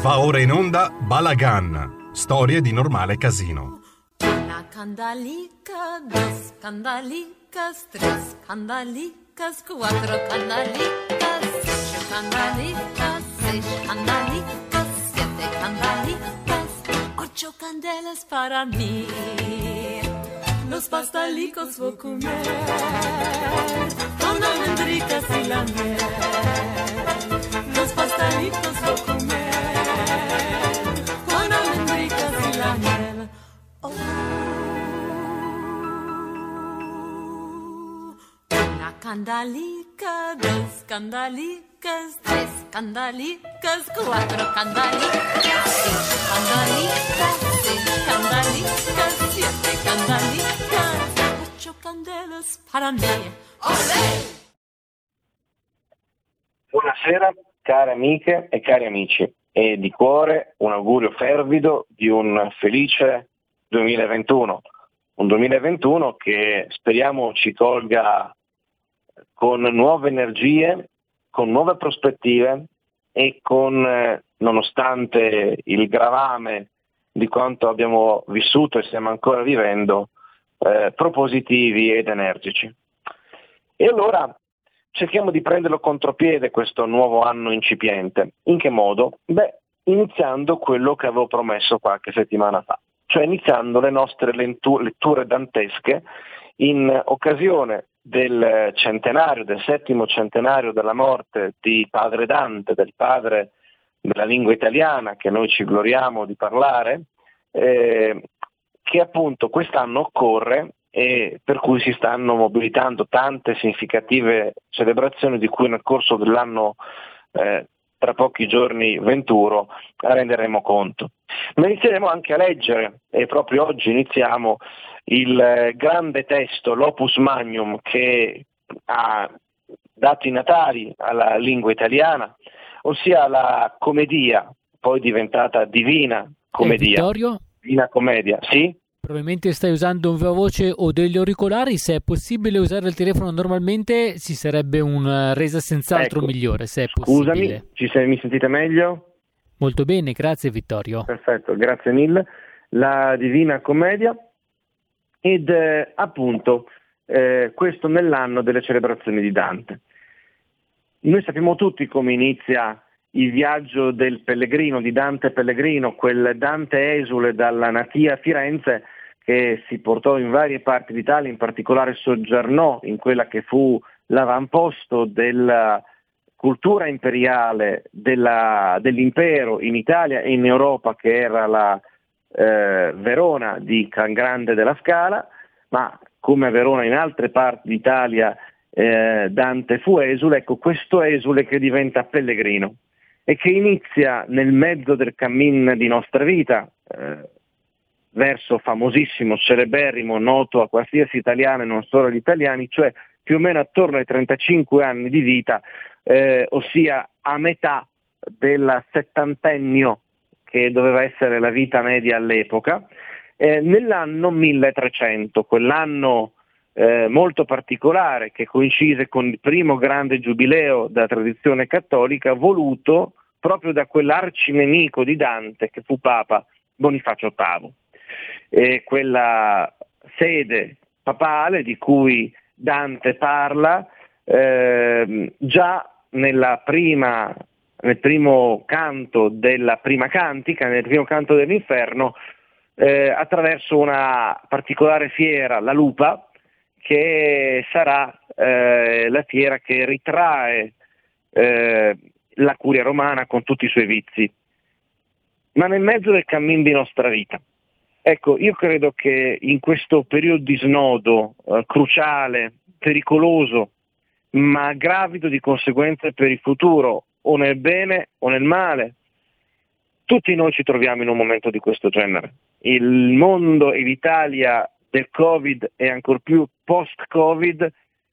Va ora in onda Balagan, storie di normale casino. Una candalica, dos candalicas, tres candalicas, cuatro candalicas, cinco candalicas, seis candalicas, siete candalicas, ocho candelas para mí. Los pastalicos voy a comer con almendricas y la miel. Los pastelitos voy a comer con almendricas y la miel. Oh. Una candalica, dos candalicas, tres candalicas, cuatro candalicas, cinco candalicas, seis candalicas, siete candalicas, ocho candelas para mí. ¡Olé! Buonasera care amiche e cari amici e di cuore un augurio fervido di un felice 2021. Un 2021 che speriamo ci colga con nuove energie, con nuove prospettive e con, eh, nonostante il gravame di quanto abbiamo vissuto e stiamo ancora vivendo, eh, propositivi ed energici. E allora cerchiamo di prenderlo contropiede questo nuovo anno incipiente. In che modo? Beh, iniziando quello che avevo promesso qualche settimana fa, cioè iniziando le nostre letture dantesche in occasione del centenario, del settimo centenario della morte di padre Dante, del padre della lingua italiana che noi ci gloriamo di parlare, eh, che appunto quest'anno occorre e per cui si stanno mobilitando tante significative celebrazioni di cui nel corso dell'anno eh, tra pochi giorni venturo renderemo conto. Ma inizieremo anche a leggere e proprio oggi iniziamo il eh, grande testo, l'opus magnum che ha dato i natali alla lingua italiana, ossia la commedia, poi diventata divina commedia. Eh, divina commedia, sì? Probabilmente stai usando un voce o degli auricolari, se è possibile usare il telefono normalmente ci sarebbe una resa senz'altro Ecco. migliore, se è possibile. Scusami, sei- mi sentite meglio? Molto bene, grazie Vittorio. Perfetto, grazie mille. La Divina Commedia ed eh, appunto eh, questo nell'anno delle celebrazioni di Dante. Noi sappiamo tutti come inizia il viaggio del pellegrino, di Dante Pellegrino, quel Dante esule dalla natia a Firenze che si portò in varie parti d'Italia, in particolare soggiornò in quella che fu l'avamposto della cultura imperiale della- dell'impero in Italia e in Europa che era la eh, Verona di Can Grande della Scala, ma come a Verona in altre parti d'Italia eh, Dante fu esule, ecco questo esule che diventa pellegrino e che inizia nel mezzo del cammin di nostra vita, eh, verso famosissimo, celeberrimo, noto a qualsiasi italiano e non solo agli italiani, cioè più o meno attorno ai 35 anni di vita, eh, ossia a metà del settantennio che doveva essere la vita media all'epoca, eh, nell'anno 1300, quell'anno eh, molto particolare che coincise con il primo grande giubileo della tradizione cattolica, voluto proprio da quell'arcinemico di Dante che fu Papa Bonifacio VIII. E quella sede papale di cui Dante parla ehm, già prima, nel primo canto della prima cantica, nel primo canto dell'inferno, eh, attraverso una particolare fiera, la lupa, che sarà eh, la fiera che ritrae eh, la curia romana con tutti i suoi vizi. Ma nel mezzo del cammin di nostra vita. Ecco, io credo che in questo periodo di snodo eh, cruciale, pericoloso, ma gravido di conseguenze per il futuro, o nel bene o nel male, tutti noi ci troviamo in un momento di questo genere. Il mondo e l'Italia del Covid e ancor più post-Covid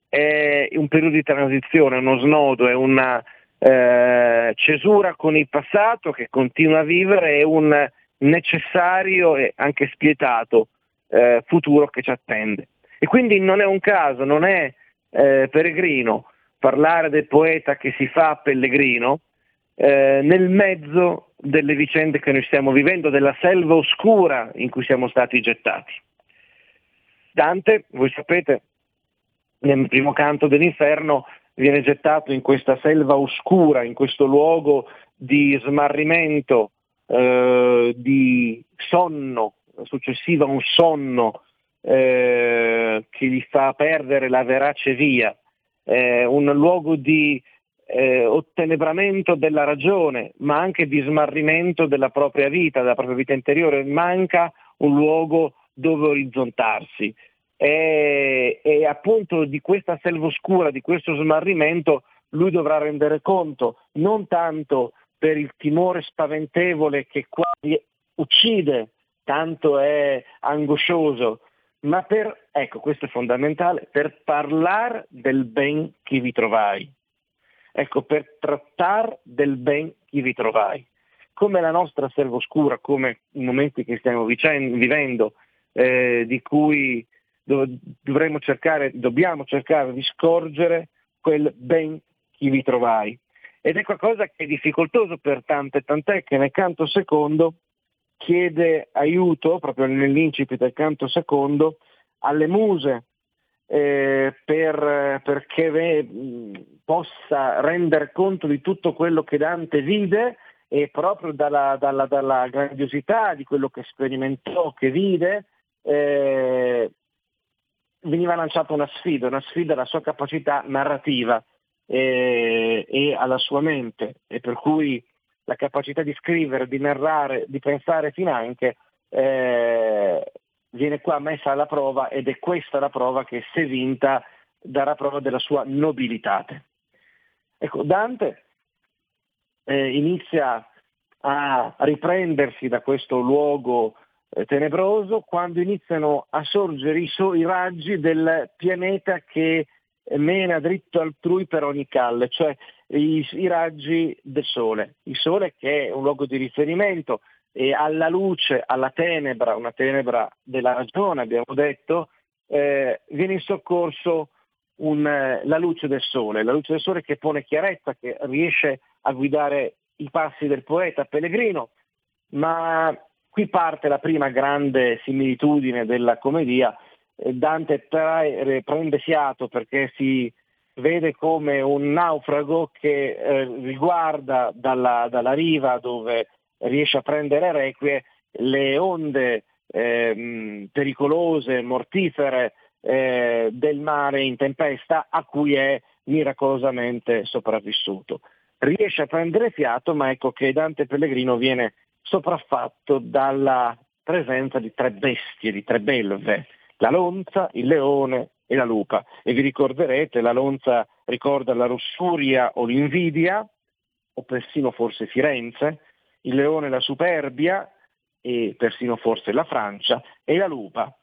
è un periodo di transizione, uno snodo, è una eh, cesura con il passato che continua a vivere e un necessario e anche spietato eh, futuro che ci attende. E quindi non è un caso, non è eh, peregrino parlare del poeta che si fa pellegrino eh, nel mezzo delle vicende che noi stiamo vivendo, della selva oscura in cui siamo stati gettati. Dante, voi sapete, nel primo canto dell'inferno viene gettato in questa selva oscura, in questo luogo di smarrimento, eh, di sonno, successivo a un sonno eh, che gli fa perdere la verace via, eh, un luogo di eh, ottenebramento della ragione, ma anche di smarrimento della propria vita, della propria vita interiore. Manca un luogo dove orizzontarsi. E, e appunto di questa selva oscura, di questo smarrimento, lui dovrà rendere conto, non tanto per il timore spaventevole che quasi uccide, tanto è angoscioso, ma per, ecco questo è fondamentale, per parlare del ben che vi trovai. Ecco, per trattare del ben che vi trovai. Come la nostra selva oscura, come i momenti che stiamo vivendo, eh, di cui dovremmo cercare, dobbiamo cercare di scorgere quel ben che vi trovai. Ed è qualcosa che è difficoltoso per tante, tant'è che nel canto secondo chiede aiuto, proprio nell'incipit del canto secondo, alle muse eh, per, perché ve, possa rendere conto di tutto quello che Dante vide e proprio dalla, dalla, dalla grandiosità di quello che sperimentò, che vide, eh, veniva lanciata una sfida, una sfida alla sua capacità narrativa eh, e alla sua mente e per cui la capacità di scrivere, di narrare, di pensare finanche eh, viene qua messa alla prova ed è questa la prova che se vinta darà prova della sua nobilitate. Ecco, Dante eh, inizia a riprendersi da questo luogo eh, tenebroso quando iniziano a sorgere i, so- i raggi del pianeta che mena dritto altrui per ogni calle, cioè i, i, raggi del sole. Il sole che è un luogo di riferimento e alla luce, alla tenebra, una tenebra della ragione abbiamo detto, eh, viene in soccorso un, eh, la luce del sole, la luce del sole che pone chiarezza, che riesce a guidare i passi del poeta pellegrino, ma qui parte la prima grande similitudine della commedia, eh, Dante prende fiato perché si vede come un naufrago che eh, riguarda dalla, dalla, riva dove riesce a prendere requie le onde eh, pericolose, mortifere eh, del mare in tempesta a cui è miracolosamente sopravvissuto. Riesce a prendere fiato, ma ecco che Dante Pellegrino viene sopraffatto dalla presenza di tre bestie, di tre belve, la lonza, il leone e la lupa. E vi ricorderete, la lonza ricorda la russuria o l'invidia, o persino forse Firenze, il leone la superbia e persino forse la Francia, e la lupa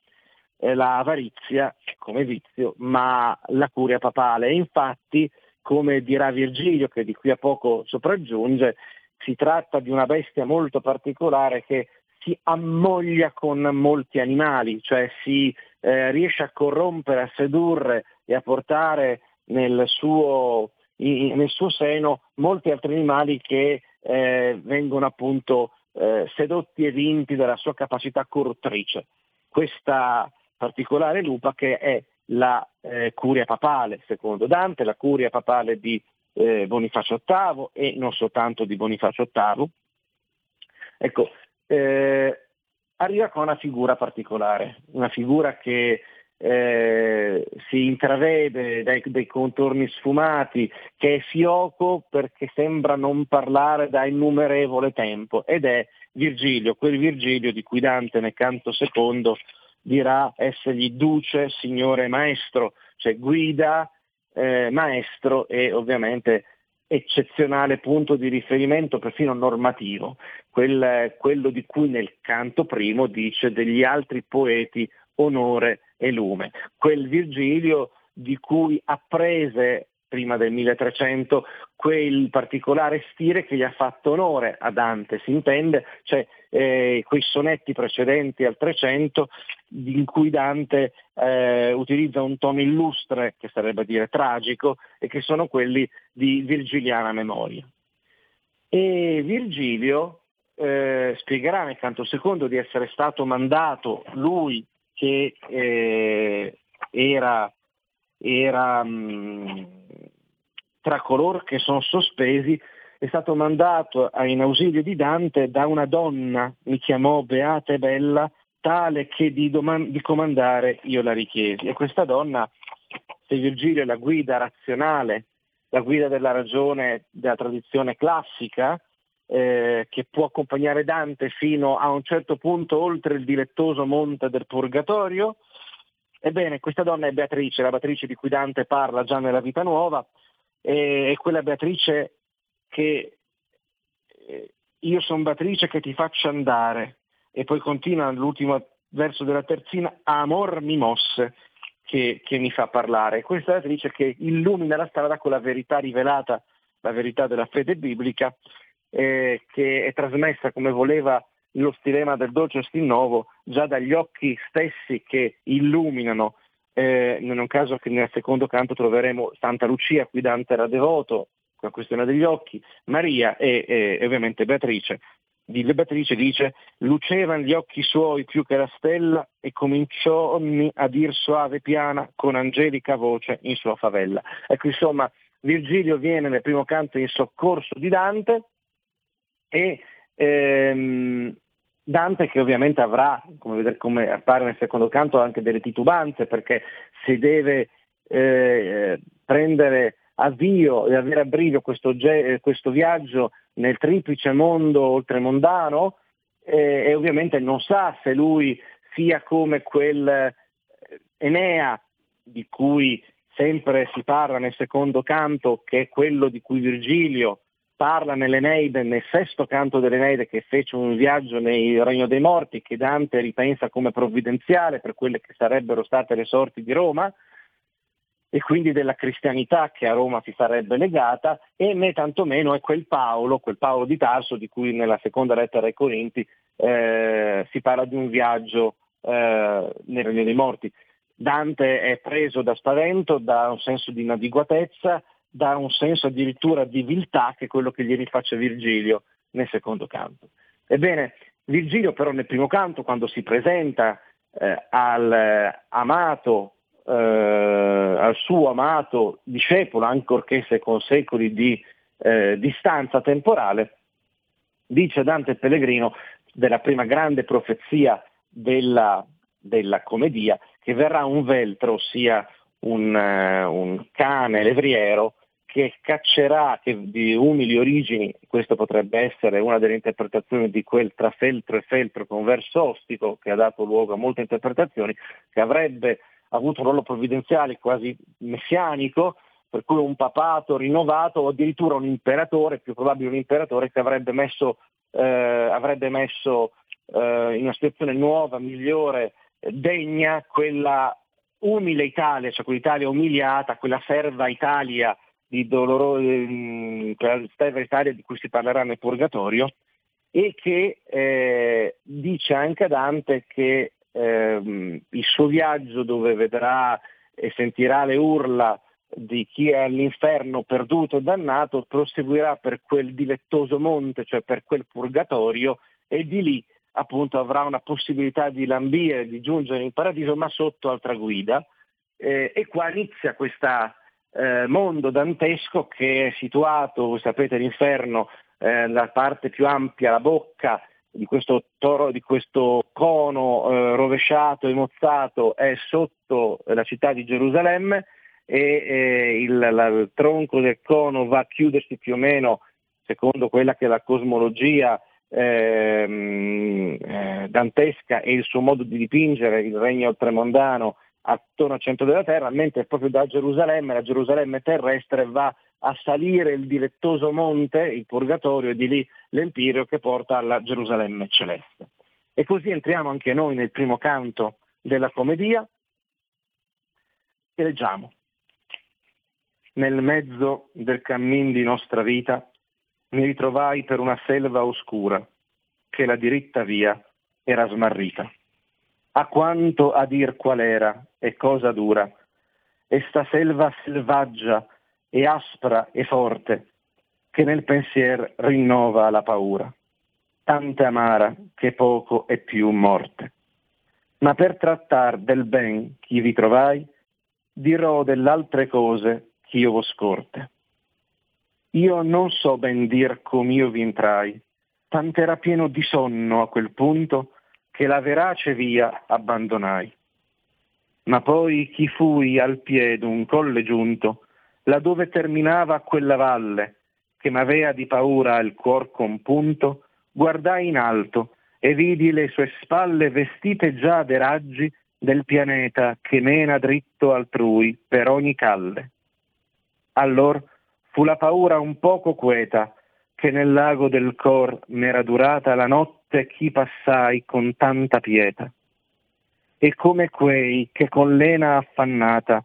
la avarizia come vizio, ma la curia papale. E infatti, come dirà Virgilio, che di qui a poco sopraggiunge, si tratta di una bestia molto particolare che si ammoglia con molti animali, cioè si eh, riesce a corrompere, a sedurre e a portare nel suo, in, nel suo seno molti altri animali che eh, vengono appunto eh, sedotti e vinti dalla sua capacità corruttrice. Questa particolare lupa che è la eh, curia papale, secondo Dante, la curia papale di eh, Bonifacio VIII e non soltanto di Bonifacio VIII. Ecco, eh, arriva con una figura particolare, una figura che eh, si intravede dai, dai, contorni sfumati, che è fioco perché sembra non parlare da innumerevole tempo, ed è Virgilio, quel Virgilio di cui Dante nel canto secondo dirà essergli duce, signore maestro, cioè guida, eh, maestro e ovviamente eccezionale punto di riferimento perfino normativo, quel, quello di cui nel canto primo dice degli altri poeti onore e lume, quel Virgilio di cui apprese prima del 1300 quel particolare stile che gli ha fatto onore a Dante, si intende, cioè eh, quei sonetti precedenti al 300 in cui Dante eh, utilizza un tono illustre, che sarebbe a dire tragico, e che sono quelli di virgiliana memoria. E Virgilio eh, spiegherà nel canto secondo di essere stato mandato lui che eh, era, era mh, mm, tra coloro che sono sospesi, è stato mandato in ausilio di Dante da una donna, mi chiamò Beata e Bella, tale che di, doman- di comandare io la richiesi. E questa donna, se Virgilio è la guida razionale, la guida della ragione della tradizione classica, eh, che può accompagnare Dante fino a un certo punto oltre il dilettoso monte del Purgatorio. Ebbene, questa donna è Beatrice, la Beatrice di cui Dante parla già nella Vita Nuova, è quella Beatrice che eh, io sono Beatrice che ti faccio andare, e poi continua l'ultimo verso della terzina, amor mi mosse, che, che mi fa parlare. Questa Beatrice che illumina la strada con la verità rivelata, la verità della fede biblica, eh, che è trasmessa come voleva lo stilema del dolce stinnovo già dagli occhi stessi che illuminano. Eh, non è un caso che nel secondo canto troveremo Santa Lucia, qui Dante era devoto, la questione degli occhi, Maria e, e, e ovviamente Beatrice. Di Beatrice dice, lucevano gli occhi suoi più che la stella e cominciò a dir soave piana con angelica voce in sua favella. Ecco insomma, Virgilio viene nel primo canto in soccorso di Dante, e ehm, Dante che ovviamente avrà, come, come, appare nel secondo canto, anche delle titubanze perché si deve eh, prendere avvio e avere a brivio questo, questo, viaggio nel triplice mondo oltremondano eh, e ovviamente non sa se lui sia come quel Enea di cui sempre si parla nel secondo canto, che è quello di cui Virgilio parla nell'Eneide, nel sesto canto dell'Eneide che fece un viaggio nel Regno dei Morti che Dante ripensa come provvidenziale per quelle che sarebbero state le sorti di Roma e quindi della cristianità che a Roma si sarebbe legata e né tantomeno è quel Paolo, quel Paolo di Tarso di cui nella seconda lettera ai Corinti eh, si parla di un viaggio eh, nel Regno dei Morti. Dante è preso da spavento, da un senso di inadeguatezza, dà un senso addirittura di viltà che è quello che gli rifaccia Virgilio nel secondo canto. Ebbene, Virgilio però nel primo canto, quando si presenta eh, al, eh, amato, eh, al suo amato discepolo, ancorché se con secoli di eh, distanza temporale, dice Dante Pellegrino della prima grande profezia della, della commedia, che verrà un veltro, ossia un, uh, un cane levriero, che caccerà che di umili origini, questo potrebbe essere una delle interpretazioni di quel tra feltro e feltro con verso ostico che ha dato luogo a molte interpretazioni, che avrebbe avuto un ruolo provvidenziale quasi messianico, per cui un papato rinnovato o addirittura un imperatore, più probabile un imperatore che avrebbe messo, eh, avrebbe messo eh, in una situazione nuova, migliore, degna quella umile Italia, cioè quell'Italia umiliata, quella serva Italia di dolorosa ehm, Italia di cui si parlerà nel Purgatorio e che eh, dice anche a Dante che eh, il suo viaggio dove vedrà e sentirà le urla di chi è all'inferno perduto e dannato proseguirà per quel dilettoso monte, cioè per quel purgatorio e di lì appunto avrà una possibilità di lambire, di giungere in paradiso ma sotto altra guida. Eh, e qua inizia questa eh, mondo dantesco che è situato, voi sapete l'inferno, eh, la parte più ampia, la bocca di questo, toro, di questo cono eh, rovesciato e mozzato è sotto la città di Gerusalemme e eh, il, la, il tronco del cono va a chiudersi più o meno secondo quella che è la cosmologia ehm, eh, dantesca e il suo modo di dipingere il regno oltremondano attorno al centro della terra, mentre proprio da Gerusalemme, la Gerusalemme terrestre, va a salire il dilettoso monte, il Purgatorio, e di lì l'Empireo che porta alla Gerusalemme celeste. E così entriamo anche noi nel primo canto della commedia e leggiamo. Nel mezzo del cammin di nostra vita mi ritrovai per una selva oscura che la diritta via era smarrita a quanto a dir qual era e cosa dura, e sta selva selvaggia e aspra e forte, che nel pensier rinnova la paura. tante amara che poco è più morte. Ma per trattar del ben chi vi trovai, dirò dell'altre cose ch'io vo scorte. Io non so ben dir com'io vi entrai, tant'era pieno di sonno a quel punto che la verace via abbandonai. Ma poi chi fui al piede un colle giunto, laddove terminava quella valle, che m'avea di paura il cuor compunto, guardai in alto e vidi le sue spalle vestite già de raggi del pianeta che mena dritto altrui per ogni calle. Allor fu la paura un poco queta, che nel lago del cor m'era durata la notte chi passai con tanta pietà e come quei che con l'ena affannata,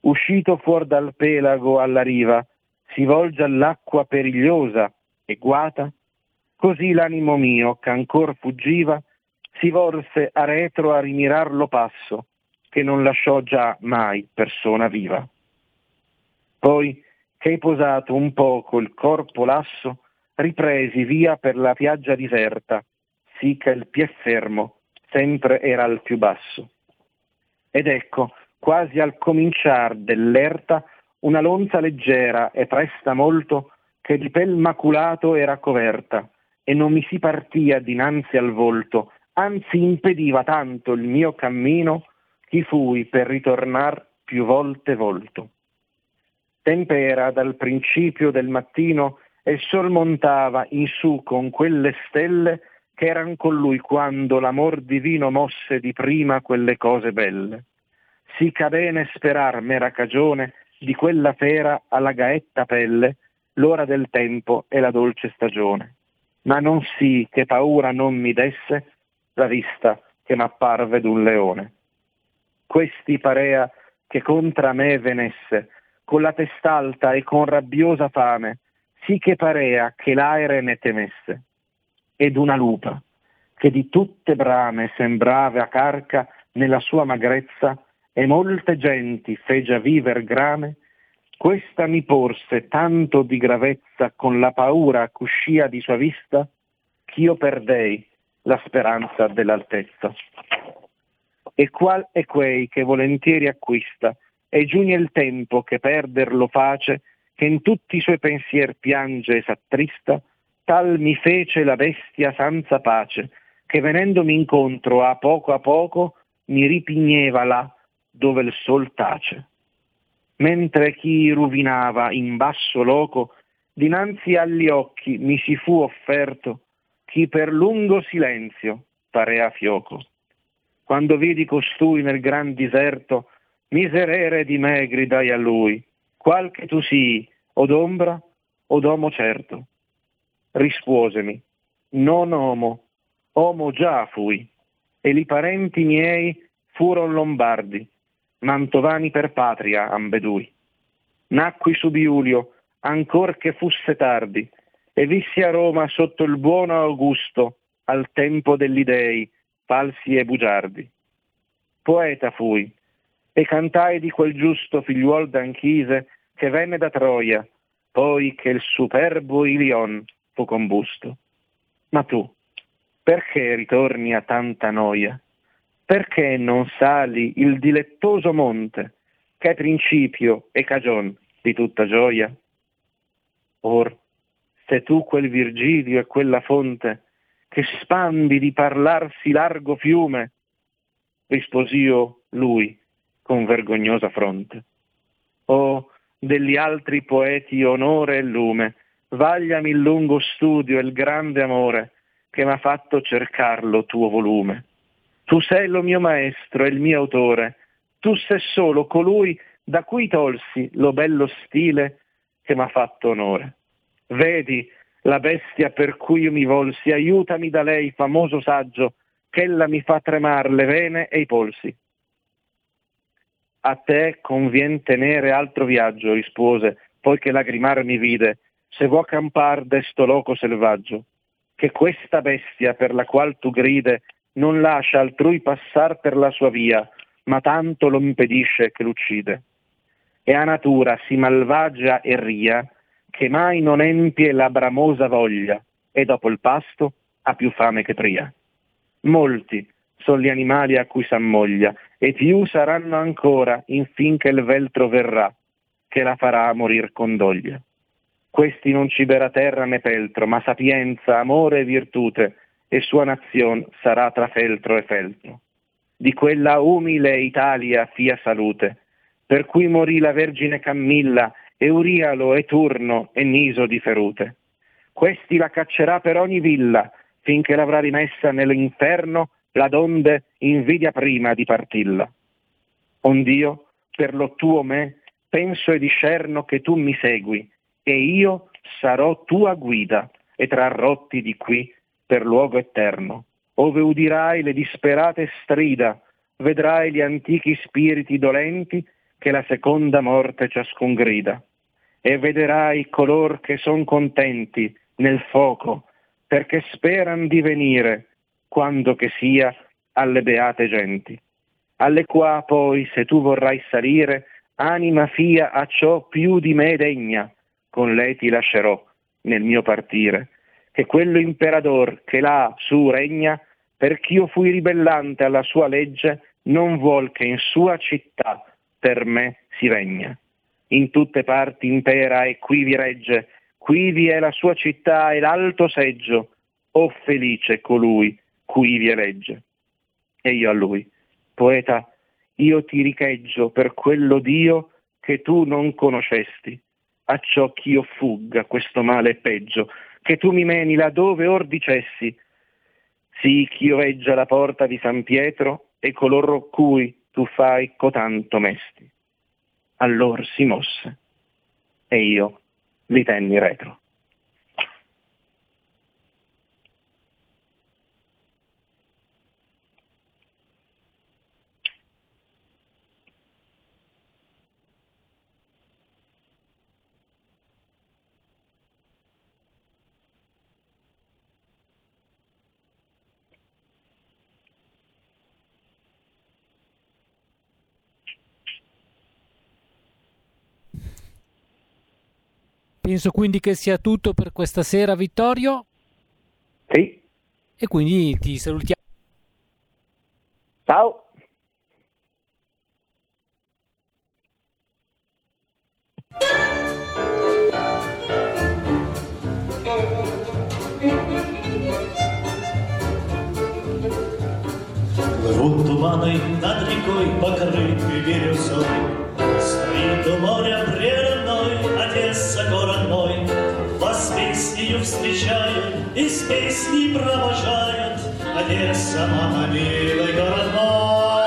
uscito fuor dal pelago alla riva, si volge all'acqua perigliosa e guata, così l'animo mio, ch'ancor fuggiva, si volse a retro a rimirar lo passo, che non lasciò già mai persona viva. Poi, che posato un poco il corpo lasso, ripresi via per la piaggia diserta, sì che il pie fermo sempre era al più basso. Ed ecco, quasi al cominciar dell'erta, una lonza leggera e presta molto, che di pel maculato era coverta, e non mi si partia dinanzi al volto, anzi impediva tanto il mio cammino, chi fui per ritornar più volte volto. Tempera dal principio del mattino e il sol montava in su con quelle stelle che eran con lui quando l'amor divino mosse di prima quelle cose belle. Sì ca bene sperar m'era cagione di quella fera alla gaetta pelle, l'ora del tempo e la dolce stagione. Ma non sì che paura non mi desse la vista che m'apparve d'un leone. Questi parea che contra me venesse, con la test'alta e con rabbiosa fame, sì che parea che l'aere ne temesse ed una lupa, che di tutte brame sembrava carca nella sua magrezza e molte genti fece viver grame, questa mi porse tanto di gravezza con la paura c'uscia di sua vista, ch'io perdei la speranza dell'altezza. E qual è quei che volentieri acquista, e giugne il tempo che perderlo face, che in tutti i suoi pensier piange e s'attrista, tal mi fece la bestia senza pace, che venendomi incontro a poco a poco mi ripigneva là dove il sol tace. Mentre chi ruvinava in basso loco, dinanzi agli occhi mi si fu offerto chi per lungo silenzio parea fioco. Quando vidi costui nel gran diserto, miserere di me gridai a lui, qual che tu sii, o d'ombra o d'omo certo rispuosemi, non omo, omo già fui, e li parenti miei furon lombardi, mantovani per patria ambedui. Nacqui su Biulio, ancor che fusse tardi, e vissi a Roma sotto il buono Augusto, al tempo degli dei, falsi e bugiardi. Poeta fui, e cantai di quel giusto figliuol d'Anchise che venne da Troia, poi che il superbo Ilion fu combusto. Ma tu, perché ritorni a tanta noia? Perché non sali il dilettoso monte, che è principio e cagion di tutta gioia? Or, se tu quel Virgilio e quella fonte, che spandi di parlarsi largo fiume, risposio lui con vergognosa fronte. O degli altri poeti onore e lume, vagliami il lungo studio e il grande amore che m'ha fatto cercarlo tuo volume. Tu sei lo mio maestro e il mio autore, tu sei solo colui da cui tolsi lo bello stile che m'ha fatto onore. Vedi la bestia per cui io mi volsi, aiutami da lei, famoso saggio, ch'ella mi fa tremar le vene e i polsi. A te convien tenere altro viaggio, rispose, poi che lagrimar mi vide, se vuoi campar desto loco selvaggio, che questa bestia per la qual tu gride non lascia altrui passar per la sua via, ma tanto lo impedisce che l'uccide. E a natura si malvagia e ria, che mai non empie la bramosa voglia, e dopo il pasto ha più fame che pria. Molti sono gli animali a cui s'ammoglia, e più saranno ancora infinché il veltro verrà, che la farà morir con doglia. Questi non ciberà terra né peltro, ma sapienza, amore e virtute, e sua nazione sarà tra feltro e feltro. Di quella umile Italia fia salute, per cui morì la Vergine Cammilla, Eurialo e Turno e Niso di Ferute. Questi la caccerà per ogni villa, finché l'avrà rimessa nell'inferno, la donde invidia prima di partilla. Ond'io, per lo tuo me, penso e discerno che tu mi segui, e io sarò tua guida e trarrotti di qui per luogo eterno, ove udirai le disperate strida, vedrai gli antichi spiriti dolenti che la seconda morte ciascun grida, e vederai color che son contenti nel fuoco, perché speran di venire, quando che sia, alle beate genti, alle qua poi, se tu vorrai salire, anima fia a ciò più di me degna, con lei ti lascerò nel mio partire, che quello imperador che là su regna, perch'io fui ribellante alla sua legge, non vuol che in sua città per me si regna. In tutte parti impera e qui vi regge, qui vi è la sua città e l'alto seggio, o felice colui cui vi elegge. E io a lui, poeta, io ti richeggio per quello Dio che tu non conoscesti, acciò ch'io fugga questo male peggio, che tu mi meni laddove or dicessi, sì ch'io veggia la porta di San Pietro e coloro cui tu fai cotanto mesti. Allor si mosse e io li tenni retro. Penso quindi che sia tutto per questa sera, Vittorio. Sì. E quindi ti salutiamo. Ciao. Плывут туманы над рекой, покрытые бирюзой. Стоит у моря песнею встречают и с песней провожают. Одесса, мама, милый город мой.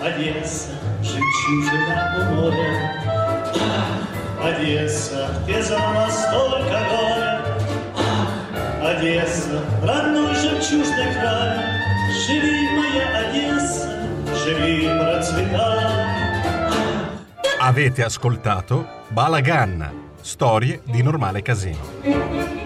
Одесса, жемчужина у моря. Ах, Одесса, где за нас столько горя. Одесса, родной жемчужный край, Живи, моя Одесса, живи, процветай. Avete ascoltato Balagan, storie di normale casino.